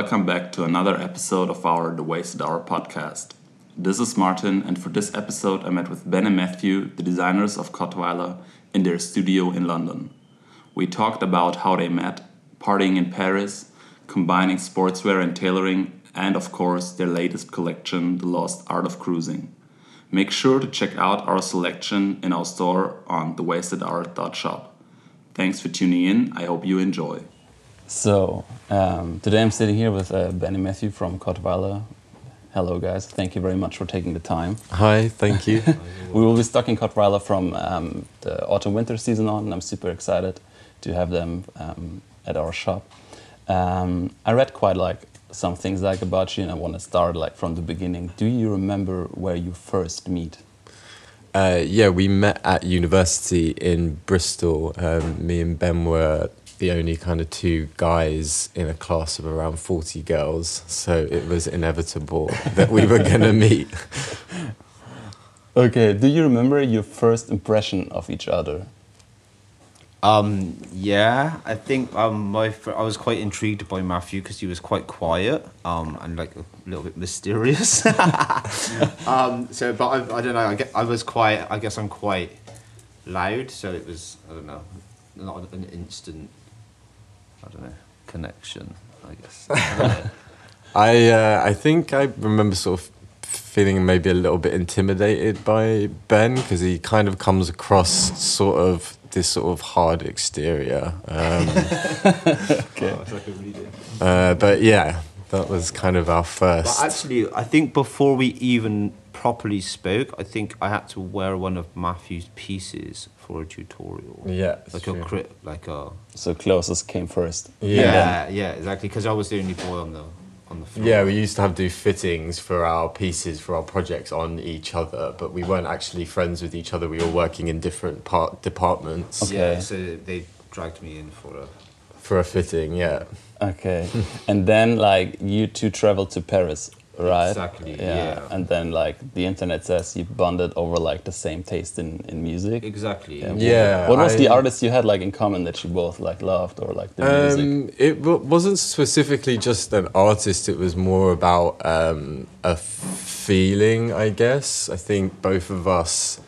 Welcome back to another episode of our The Wasted Hour podcast. This is Martin, and for this episode, I met with Ben and Matthew, the designers of Cottweiler, in their studio in London. We talked about how they met, partying in Paris, combining sportswear and tailoring, and of course, their latest collection, The Lost Art of Cruising. Make sure to check out our selection in our store on thewastedhour.shop. Thanks for tuning in. I hope you enjoy. So um, today I'm sitting here with uh, Ben and Matthew from Cottweiler. Hello, guys. Thank you very much for taking the time. Hi, thank you. we will be stuck in Cottweiler from um, the autumn-winter season on, and I'm super excited to have them um, at our shop. Um, I read quite like some things like about you, and I want to start like from the beginning. Do you remember where you first meet? Uh, yeah, we met at university in Bristol. Um, me and Ben were the only kind of two guys in a class of around 40 girls. So it was inevitable that we were going to meet. Okay, do you remember your first impression of each other? Um, yeah, I think um, my fr- I was quite intrigued by Matthew because he was quite quiet um, and like a little bit mysterious. um, so, but I, I don't know. I, get, I was quite. I guess I'm quite loud. So it was. I don't know. Not an instant. I don't know connection. I guess. I. I, uh, I think I remember sort of feeling maybe a little bit intimidated by Ben because he kind of comes across sort of this sort of hard exterior. Um, Okay. Oh, it's like a reading. uh, but yeah, that was kind of our first. But actually, I think before we even properly spoke, I think I had to wear one of Matthew's pieces for a tutorial. Yeah, like true. a crit, like a So closest came first. yeah, yeah, exactly. Because I was the only boy on the on the floor. Yeah, we used to have to do fittings for our pieces for our projects on each other, but we weren't actually friends with each other. We were working in different part departments Okay. yeah. So they dragged me in for a. for a fitting. Yeah, Okay. and then like you two traveled to Paris, right? Exactly, yeah. And then like the internet says you bonded over like the same taste in, in music. Exactly. Yeah. Yeah, What was the artist you had like in common that you both like loved or like the music? um, it w- wasn't specifically just an artist. It was more about um, a feeling, I guess. I think both of us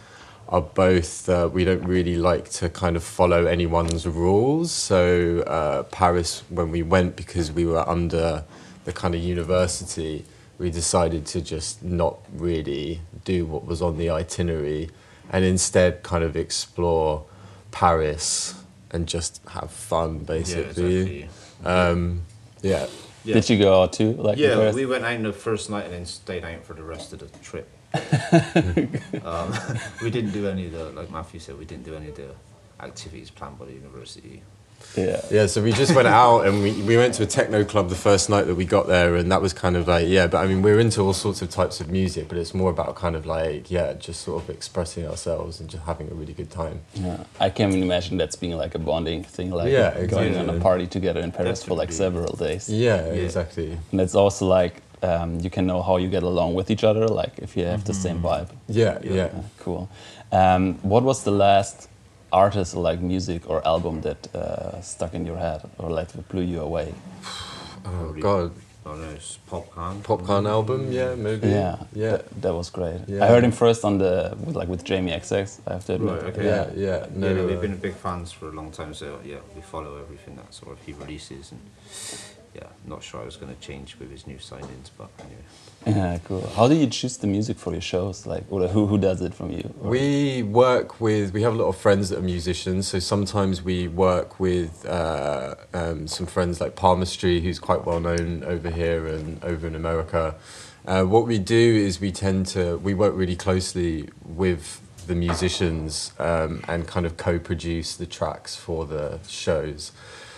are both uh, we don't really like to kind of follow anyone's rules so uh, paris when we went because we were under the kind of university we decided to just not really do what was on the itinerary and instead kind of explore paris and just have fun basically. Yeah, basically exactly. um, yeah Yeah. Did you go out too? Like in yeah, Paris? we went out the first night and then stayed out for the rest of the trip. um, we didn't do any of the, like Matthew said, we didn't do any of the activities planned by the university. Yeah. Yeah, so we just went out and we, we went to a techno club the first night that we got there, and that was kind of like, yeah, but I mean, we're into all sorts of types of music, but it's more about kind of like, yeah, just sort of expressing ourselves and just having a really good time. Yeah. I can't even imagine that's being like a bonding thing, like Yeah, going on a party together in Paris for like several days. Yeah, Yeah. exactly. And it's also like um, you can know how you get along with each other, like if you have the same vibe. Yeah, yeah. Yeah, cool. Um, what was the last artist like music or album that uh, stuck in your head or like blew you away? Oh, God. Oh no, it's Popcaan. Popcaan album, yeah, maybe. Yeah, Yeah. That, that was great. Yeah. I heard him first on the with, like with Jamie XX. I have to admit. Right, okay. Yeah, yeah. No, yeah, no, we've uh, been big fans for a long time, so yeah, we follow everything that sort of he releases, and yeah, not sure I was going to change with his new signings, but anyway. Yeah, cool. How do you choose the music for your shows? Like, or who who does it from you? Or- We work with, we have a lot of friends that are musicians, so sometimes we work with uh, um, some friends like Palmistry, who's quite well known over here and over in America. Uh, what we do is we tend to, we work really closely with the musicians um, and kind of co produce the tracks for the shows.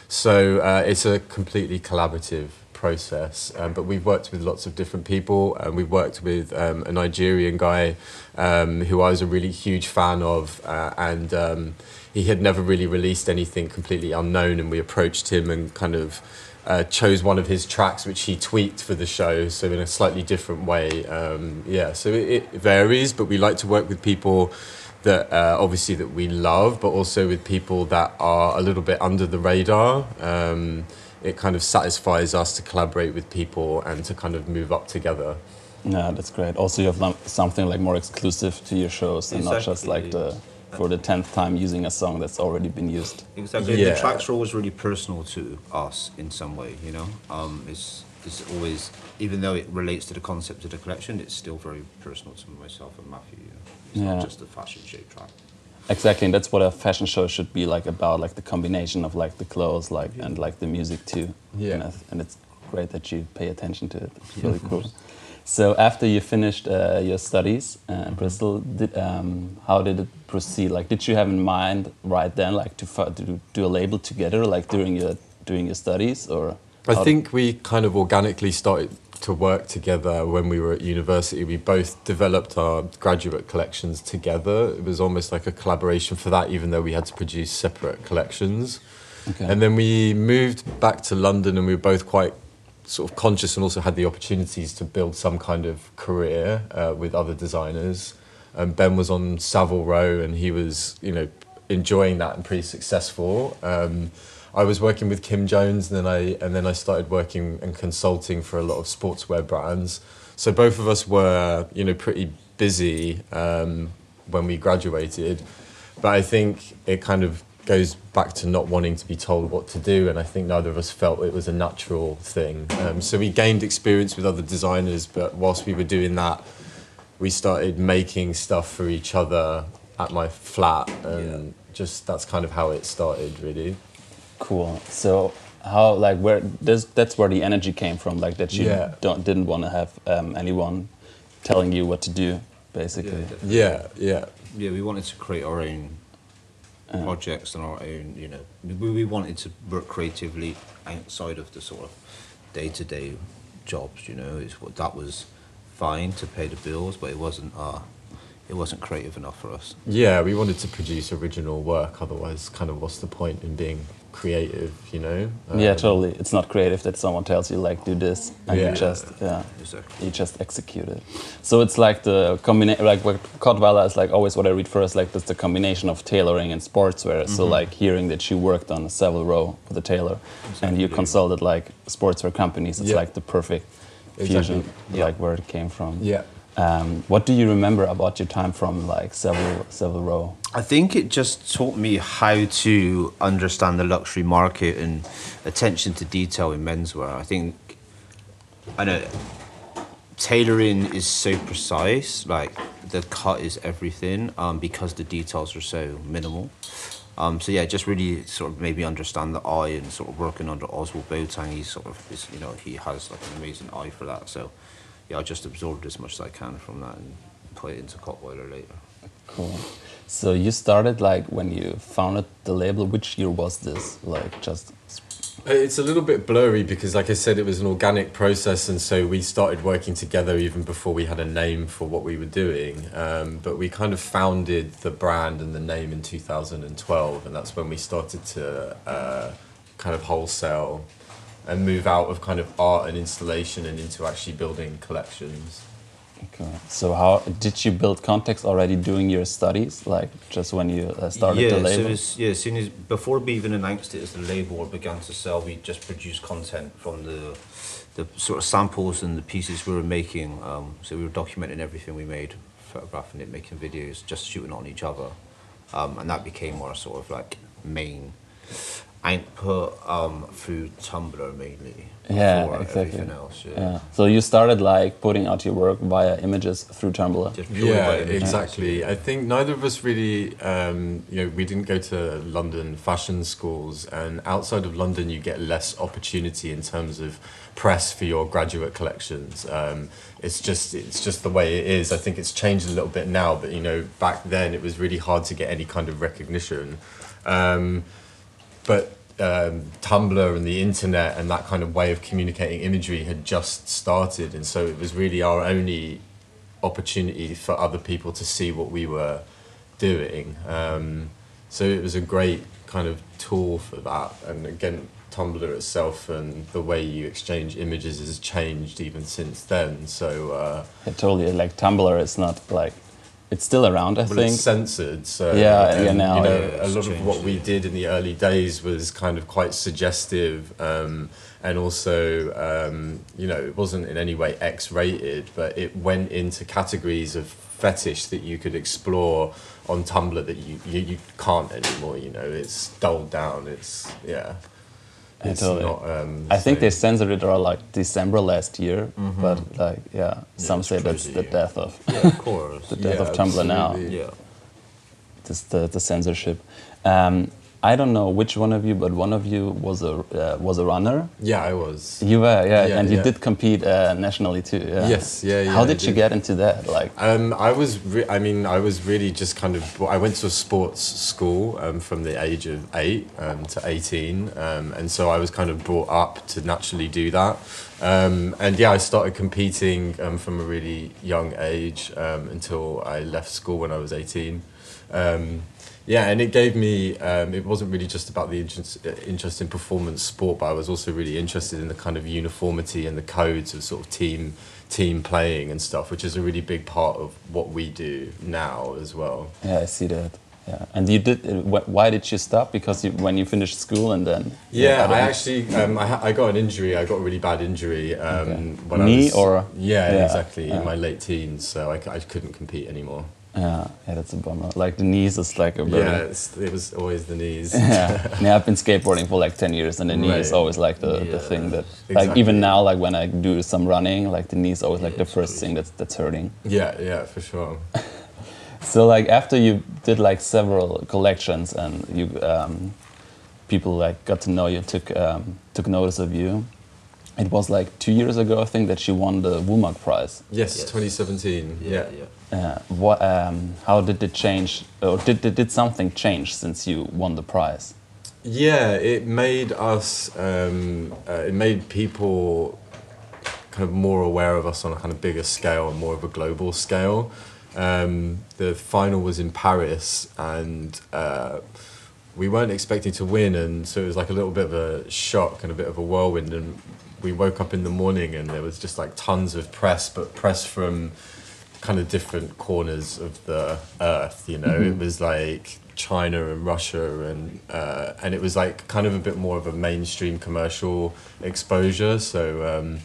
So uh, it's a completely collaborative process. Um, but we've worked with lots of different people, and we've worked with um, a Nigerian guy um, who I was a really huge fan of, uh, and um, he had never really released anything completely unknown, and we approached him and kind of. Uh, chose one of his tracks which he tweaked for the show, so in a slightly different way. Um, yeah, so it, it varies, but we like to work with people that uh, obviously that we love, but also with people that are a little bit under the radar. Um, it kind of satisfies us to collaborate with people and to kind of move up together. Yeah, that's great. Also, you have something like more exclusive to your shows, and not just like the for the tenth time using a song that's already been used. Exactly. Yeah. The tracks are always really personal to us in some way, you know? Um, it's, it's always, even though it relates to the concept of the collection, it's still very personal to myself and Matthew. You know? It's Yeah. not just a fashion shape track. Exactly, and that's what a fashion show should be like about, like the combination of like the clothes, like and like the music too. Yeah. And, th- and it's great that you pay attention to it. It's really cool. So after you finished uh, your studies uh, in Bristol, did, um, how did it proceed? Like, did you have in mind right then, like to, to do- do a label together, like during your during your studies, or? I think we kind of organically started to work together when we were at university. We both developed our graduate collections together. It was almost like a collaboration for that, even though we had to produce separate collections. Okay. And then we moved back to London, and we were both quite sort of conscious and also had the opportunities to build some kind of career uh, with other designers. Um, ben was on Savile Row, and he was, you know, enjoying that and pretty successful. Um, I was working with Kim Jones, and then I and then I started working and consulting for a lot of sportswear brands. So both of us were, you know, pretty busy um, when we graduated. But I think it kind of goes back to not wanting to be told what to do, and I think neither of us felt it was a natural thing. Um, so we gained experience with other designers, but whilst we were doing that, we started making stuff for each other at my flat, and just that's kind of how it started, really. Cool. So how like where this that's where the energy came from, like that you Yeah. don't didn't want to have um, anyone telling you what to do, basically. Yeah, yeah. Yeah, we wanted to create our own projects on our own, you know, we, we wanted to work creatively outside of the sort of day to day jobs, you know. It's what that was fine to pay the bills, but it wasn't uh it wasn't creative enough for us. Yeah, we wanted to produce original work. Otherwise, kind of, what's the point in being creative? You know? yeah, Um, totally. It's not creative that someone tells you like do this and Yeah. you just yeah Exactly. you just execute it. So it's like the combination, like what Cottweiler is like always what I read first, like that's the combination of tailoring and sportswear. So Mm-hmm. like hearing that you worked on a Savile Row with a tailor and you consulted like sportswear companies. It's Yeah. like the perfect Exactly. fusion, Yeah. like where it came from. Yeah. Um, what do you remember about your time from like several Savile Row? I think it just taught me how to understand the luxury market and attention to detail in menswear. I think I know tailoring is so precise, like the cut is everything, um, because the details are so minimal. Um, so yeah, just really sort of made me understand the eye and sort of working under Ozwald Boateng. He sort of is, you know, he has like an amazing eye for that. So yeah, I just absorbed as much as I can from that and put it into Cottweiler later. Cool. So you started like when you founded the label. Which year was this? Like just It's a little bit blurry because, like I said, it was an organic process, and so we started working together even before we had a name for what we were doing. Um, but we kind of founded the brand and the name in 2012, and that's when we started to uh, kind of wholesale and move out of kind of art and installation and into actually building collections. Okay. So how did you build context already doing your studies? Like just when you uh, started yeah, the label? So as, yeah, as soon as before we even announced it as the label or began to sell, we just produced content from the the sort of samples and the pieces we were making. Um, so we were documenting everything we made, photographing it, making videos, just shooting on each other, um, and that became our sort of like main output um, through Tumblr mainly. Yeah, exactly. Else, yeah. yeah. So you started like putting out your work via images through Tumblr. Just purely Yeah, exactly. I think neither of us really, um, you know, we didn't go to London fashion schools, and outside of London, you get less opportunity in terms of press for your graduate collections. Um, it's just, it's just the way it is. I think it's changed a little bit now, but you know, back then it was really hard to get any kind of recognition. Um, but um, Tumblr and the internet and that kind of way of communicating imagery had just started, and so it was really our only opportunity for other people to see what we were doing. Um, so it was a great kind of tool for that. And again, Tumblr itself and the way you exchange images has changed even since then. So uh, Yeah, totally. Like Tumblr is not like it's still around, I Well, think. it's censored, so Yeah, yeah, um, now, you know, yeah, a lot of what we did in the early days was kind of quite suggestive, um, and also, um, you know, it wasn't in any way X-rated, but it went into categories of fetish that you could explore on Tumblr that you you, you can't anymore. You know, it's dulled down. It's yeah. Yeah, It's totally. not. Um, I think they censored it around like December last year, but like yeah, some it's say that's the crazy. death of Yeah, of course. the death Yeah, of Tumblr now. yeah. This the the censorship. Um, I don't know which one of you, but one of you was a uh, was a runner. Yeah, I was. You were, yeah, Yeah, and you yeah. did compete uh, nationally too. Yeah. Yes, yeah, How yeah, did you get into that? Like, Um, I was, I mean, I was really just kind of. I went to a sports school um, from the age of eight um, to eighteen, um, and so I was kind of brought up to naturally do that. Um, and yeah, I started competing um, from a really young age um, until I left school when I was eighteen. Um, yeah, and it gave me. Um, it wasn't really just about the interest, uh, interest in performance sport, but I was also really interested in the kind of uniformity and the codes of sort of team team playing and stuff, which is a really big part of what we do now as well. yeah, I see that. Yeah, and you did. Uh, why did you stop? Because you, when you finished school and then Yeah, I actually um, I, ha- I got an injury. I got a really bad injury. Um, Okay. when I Knee was, or- yeah, Yeah, exactly yeah. in my late teens, so I, I couldn't compete anymore. Yeah, yeah, that's a bummer. Like the knees is like a very Yeah, it's, it was always the knees. yeah. yeah, I've been skateboarding for like 10 years and the knee is always like the, the thing that, like even now, like when I do some running, like the knee is always like the first crazy. thing that's, that's hurting. yeah, yeah, for sure. So like after you did like several collections and you, um, people like got to know you, took, um, took notice of you. It was like two years ago, I think, that you won the Woolmark prize. Yes, Yes. 2017. Yeah, Yeah. yeah. Uh, what, um, how did it change, or did, did, did something change since you won the prize? Yeah, it made us, um, uh, it made people kind of more aware of us on a kind of bigger scale and more of a global scale. Um, the final was in Paris and uh, we weren't expecting to win, and so it was like a little bit of a shock and a bit of a whirlwind. And we woke up in the morning and there was just like tons of press, but press from kind of different corners of the earth. You know, it was like China and Russia, and uh, and it was like kind of a bit more of a mainstream commercial exposure. So. Um,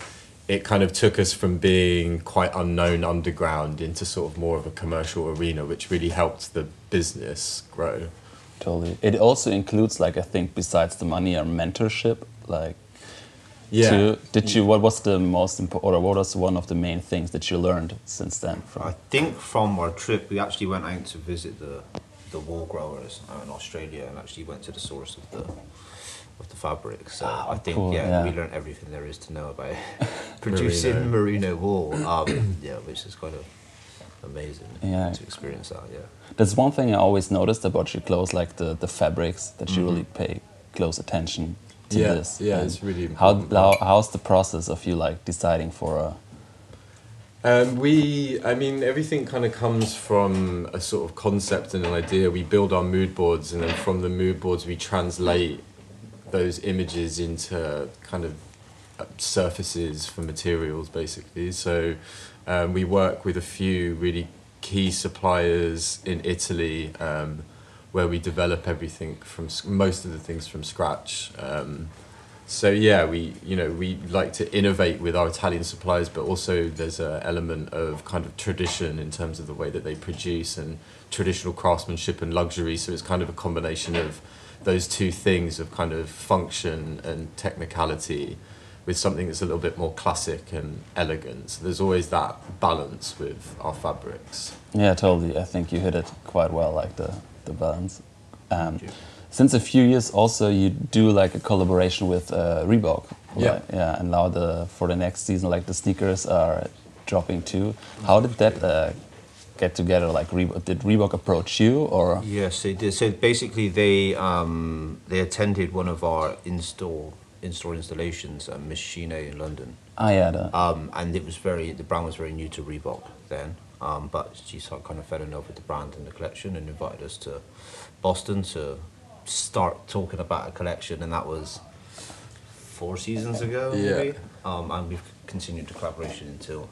it kind of took us from being quite unknown underground into sort of more of a commercial arena, which really helped the business grow. Totally. It also includes, like, I think, besides the money, a mentorship. Like, Yeah. to, did you? What was the most important, or what was one of the main things that you learned since then? From I think from our trip, we actually went out to visit the the wool growers out in Australia and actually went to the source of the of the fabric. So I think cool, yeah, yeah. we learned everything there is to know about producing merino, wool. Um, yeah, which is kind of amazing Yeah. to experience that. Yeah. That's one thing I always noticed about your clothes, like the, the fabrics, that you really pay close attention to. Yeah, this. yeah, And it's really How, important. how how's the process of you like deciding for a? Um, we, I mean, everything kind of comes from a sort of concept and an idea. We build our mood boards, and then from the mood boards, we translate those images into kind of uh, surfaces for materials, basically. So um, we work with a few really key suppliers in Italy, um, where we develop everything from most of the things from scratch. Um, so yeah, we you know we like to innovate with our Italian suppliers, but also there's an element of kind of tradition in terms of the way that they produce and traditional craftsmanship and luxury. So it's kind of a combination of those two things of kind of function and technicality with something that's a little bit more classic and elegant. So there's always that balance with our fabrics. Yeah, totally. I think you hit it quite well, like the the balance. Um, since a few years, also you do like a collaboration with uh, Reebok. Yeah. right? yeah. And now the for the next season, like the sneakers are dropping too. How did that uh, get together? Like, Reebok, did Reebok approach you or? Yes, they did. So basically, they um, they attended one of our in-store in-store installations at Miss in London. Ah, yeah. The, Um, and it was very the brand was very new to Reebok then. Um, but she sort of kind of fell in love with the brand and the collection and invited us to Boston to start talking about a collection, and that was four seasons ago. Yeah. Maybe. Um, and we've continued the collaboration until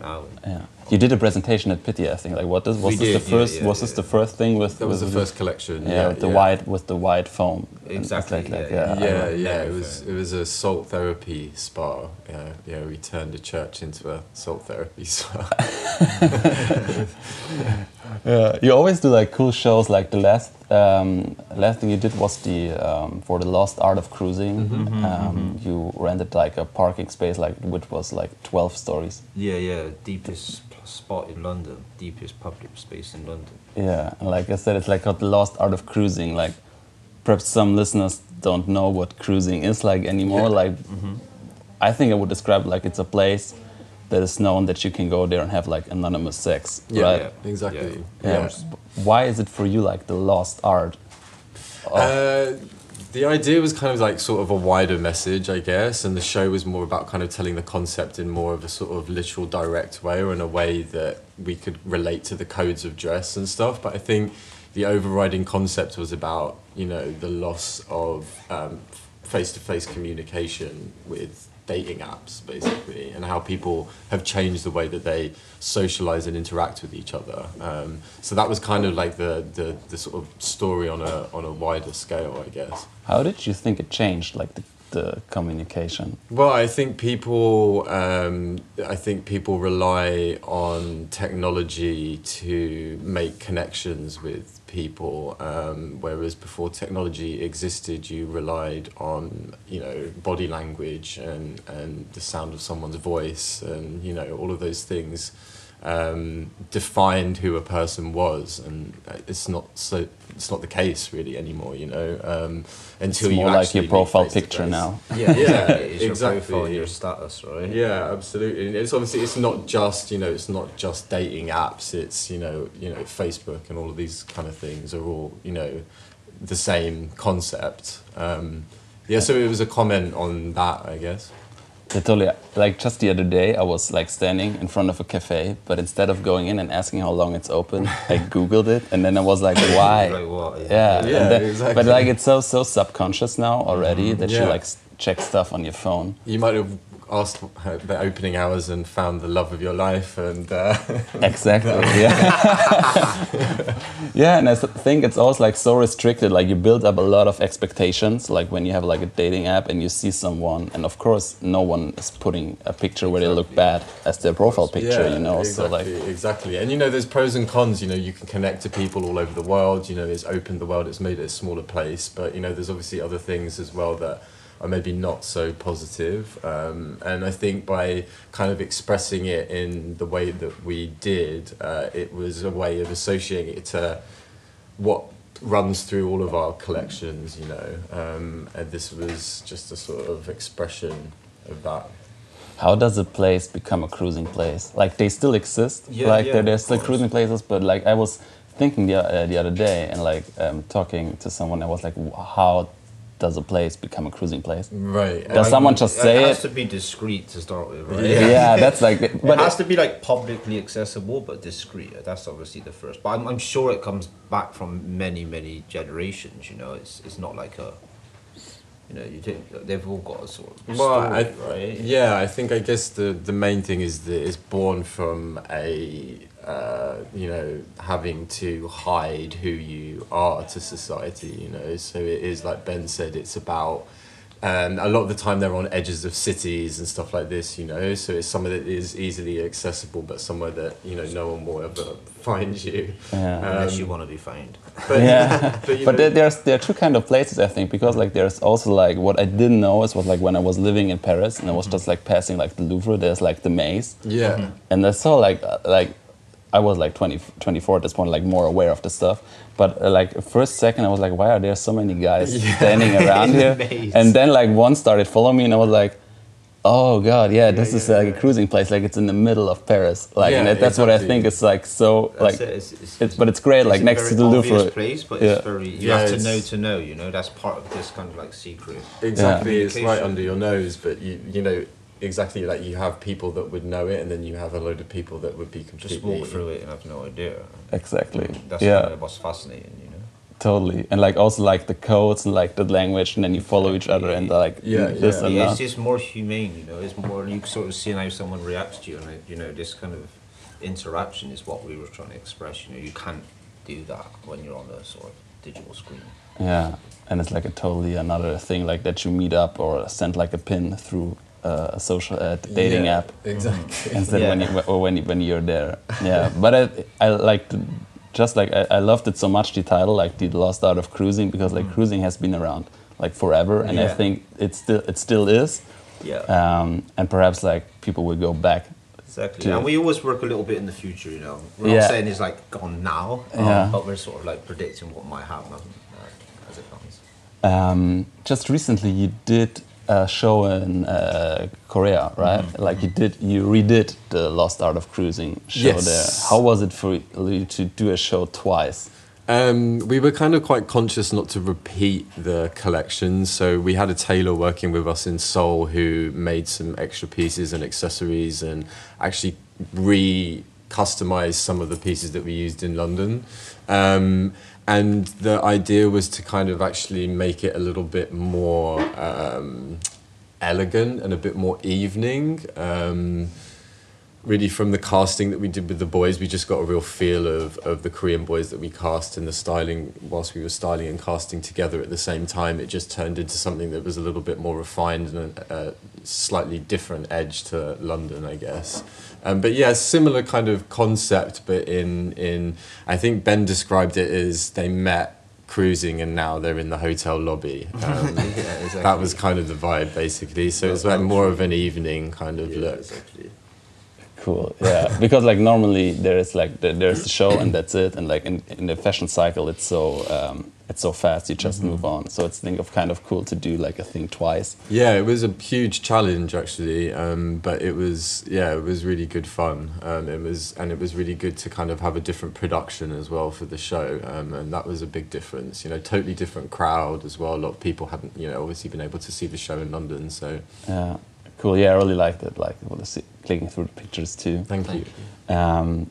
now. Yeah, you did a presentation at Pitti, I think. Like, what is, was We this did, the first? yeah, was this the first thing with? That was the first collection. Yeah, Yeah, with the yeah. white with the white foam. Exactly, like yeah, yeah. Yeah, yeah, it was it was a salt therapy spa. Yeah, yeah, we turned a church into a salt therapy spa. Yeah, you always do like cool shows. Like the last um, last thing you did was the um, for the Lost Art of Cruising. Mm-hmm, um, You rented like a parking space, like which was like twelve stories. Yeah, yeah, deepest spot in London, deepest public space in London. Yeah, and like I said, it's like the Lost Art of Cruising. Like perhaps some listeners don't know what cruising is like anymore. Yeah. Like I think I would describe like it's a place that is known that you can go there and have like anonymous sex, Yeah, right? yeah. exactly. Yeah. Why is it for you like the lost art? Uh, the idea was kind of like sort of a wider message, I guess, and the show was more about kind of telling the concept in more of a sort of literal, direct way, or in a way that we could relate to the codes of dress and stuff. But I think the overriding concept was about you know the loss of face to face communication with dating apps basically and how people have changed the way that they socialize and interact with each other um, so that was kind of like the, the the sort of story on a on a wider scale i guess How did you think it changed, like the, the communication? well, I think people, um, I think people rely on technology to make connections with people, um, whereas before technology existed, you relied on you know body language and and the sound of someone's voice, and you know all of those things um, defined who a person was, and it's not so. It's not the case really anymore, you know. Um, until It's you more like actually your profile picture now. Yeah, Yeah, it's your exactly. profile your status, right? Yeah, absolutely. And it's obviously it's not just you know it's not just dating apps. It's you know you know Facebook and all of these kind of things are all you know the same concept. Um, yeah, so it was a comment on that, I guess. Yeah, totally. Like just the other day, I was like standing in front of a cafe, but instead of going in and asking how long it's open, I googled it, and then I was like, "Why?" Like what? yeah, Yeah, and then- exactly. But like it's so so subconscious now already that you like check stuff on your phone. You might have asked the opening hours and found the love of your life, and uh, Exactly. Yeah. yeah, and I think it's also like so restricted. Like you build up a lot of expectations. Like when you have like a dating app and you see someone, and of course, no one is putting a picture where they look bad as their profile picture. you know, exactly, so like exactly. And you know, there's pros and cons. You know, you can connect to people all over the world. You know, it's opened the world. It's made it a smaller place. But you know, there's obviously other things as well that are maybe not so positive. Um, and I think by kind of expressing it in the way that we did, uh, it was a way of associating it to what runs through all of our collections. You know, um, and this was just a sort of expression of that. how does a place become a cruising place? Like they still exist. Yeah, like yeah, of still cruising places, but like I was thinking the uh, the other day and like um, talking to someone, I was like, how does a place become a cruising place? Right. Does someone just say it has it? to be discreet to start with, right? Yeah, that's like. But But it has to be like publicly accessible but discreet. That's obviously the first. But I'm, I'm sure it comes back from many, many generations. You know, it's it's not like a. You know, you think they've all got a sort of Well, story, I, right? yeah, I think I guess the the main thing is that it's born from a uh, you know having to hide who you are to society. You know, so it is like Ben said, it's about. Um, a lot of the time they're on edges of cities and stuff like this, you know. So it's somewhere that is easily accessible, but somewhere that you know no one will ever find you. Yeah. Unless Um, you want to be found. But yeah, but, but there, there's there are two kind of places I think because like there's also like what I didn't know is was like when I was living in Paris and I was just like passing like the Louvre. There's like the maze, yeah. and I saw like uh, like I was like 20, 24 at this point, like more aware of the stuff. But uh, like first second, I was like, why are there so many guys Yeah. standing around here? maze. And then like one started following me, and I was like. Oh God! Yeah, this Yeah, is yeah, like a cruising place. Like it's in the middle of Paris. Like, and Yeah, that, that's what I think is like so That's like. it, it's- it's- it's- but it's great, like, a next very to the Louvre. place, but Yeah. it's very. You Yeah, have to know to know. You know, that's part of this kind of like secret. Exactly, it's right under your nose, but you you know exactly like you have people that would know it, and then you have a load of people that would be completely Just walk through it and have no idea. Exactly. That's yeah. kind of what's fascinating, you know. totally. And like also like the codes and like the language, and then you follow each other and like Yeah, this yeah. and Yeah, that. it's just more humane, you know. It's more you sort of seeing how someone reacts to you, and you know, this kind of interaction is what we were trying to express. You know, you can't do that when you're on a sort of digital screen. Yeah, and it's like a totally another thing like that you meet up or send like a pin through uh, a social uh, dating Yeah, app Exactly. instead Yeah. when you or when you, when you're there. Yeah, but I I like just like I, I loved it so much the title like the lost art of cruising because like cruising has been around like forever and I think it still it still is. Yeah. Um, and perhaps like people will go back. Exactly. And we always work a little bit in the future, you know. We're Yeah. not saying it's like gone now, um, Yeah. but we're sort of like predicting what might happen uh, as it comes. Um, just recently, you did a show in uh, Korea, right? Mm-hmm. Like you did, you redid the Lost Art of Cruising show Yes. there. How was it for you to do a show twice? Um, we were kind of quite conscious not to repeat the collection, so we had a tailor working with us in Seoul who made some extra pieces and accessories and actually re customized some of the pieces that we used in London. Um, and the idea was to kind of actually make it a little bit more um, elegant and a bit more evening. Um, really from the casting that we did with the boys, we just got a real feel of, of the Korean boys that we cast and the styling, whilst we were styling and casting together at the same time, it just turned into something that was a little bit more refined and a slightly different edge to London, I guess. Um, but yeah, similar kind of concept, but in, in, I think Ben described it as they met cruising and now they're in the hotel lobby. Um, That was kind of the vibe basically. So it's like more of an evening kind of yeah, look. Cool, yeah. because like normally there is like the, there's the show and that's it, and like in, in the fashion cycle it's so um, it's so fast you just Mm-hmm. move on. So it's think of kind of cool to do like a thing twice. Yeah, it was a huge challenge actually, um, but it was yeah, it was really good fun. Um, it was and it was really good to kind of have a different production as well for the show, um, and that was a big difference. You know, totally different crowd as well. A lot of people hadn't you know obviously been able to see the show in London, so Yeah, cool. Yeah, I really liked it. Like well, clicking through the pictures too. thank, you. Um,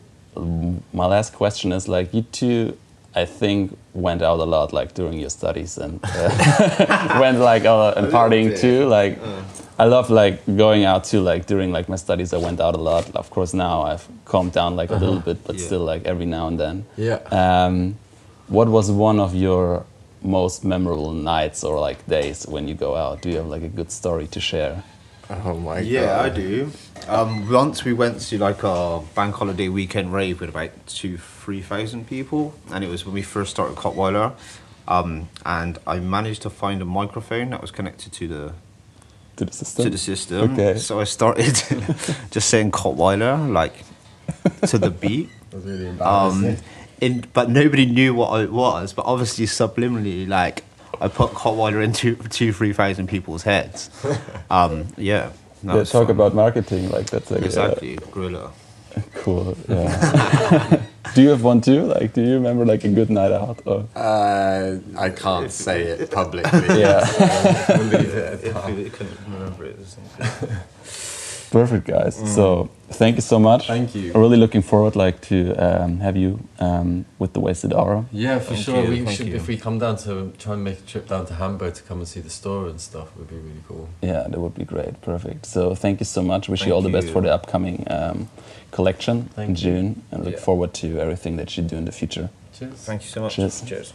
my last question is like you two, I think went out a lot like during your studies and uh, went like uh, and partying too. Like I love like going out too. Like during like my studies, I went out a lot. Of course, now I've calmed down like a little bit, but Yeah. still like every now and then. Yeah. Um, what was one of your most memorable nights or like days when you go out? Do you have like a good story to share? Oh my Yeah, god. I do. Um, once we went to like a bank holiday weekend rave with about two, three thousand people, and it was when we first started Cottweiler. Um, and I managed to find a microphone that was connected to the To the system. to the system. Okay. So I started just saying Cottweiler like to the beat. That was really Um, embarrassing. in, but nobody knew what it was. But obviously, subliminally, like I put Cottweiler into two, three thousand people's heads. Um, yeah. That Yeah, was talk fun. about marketing like that's like, uh, exactly guerrilla. cool. Yeah. do you have one too? Like, do you remember like a good night out? Or? uh, I can't say it publicly. Yeah. so we'll leave it at If that. we couldn't remember it or something. Perfect, guys. So thank you so much. Thank you. I'm really looking forward like to um, have you um, with the Wasted Hour. Yeah, for Thank sure. you, we thank should, you. if we come down to try and make a trip down to Hamburg to come and see the store and stuff, would be really cool. Yeah, that would be great. Perfect. So thank you so much. Wish you all the best you. for the upcoming um, collection Thank in you. June, and look Yeah. forward to everything that you do in the future. Cheers. Thank you so much. Cheers. Cheers.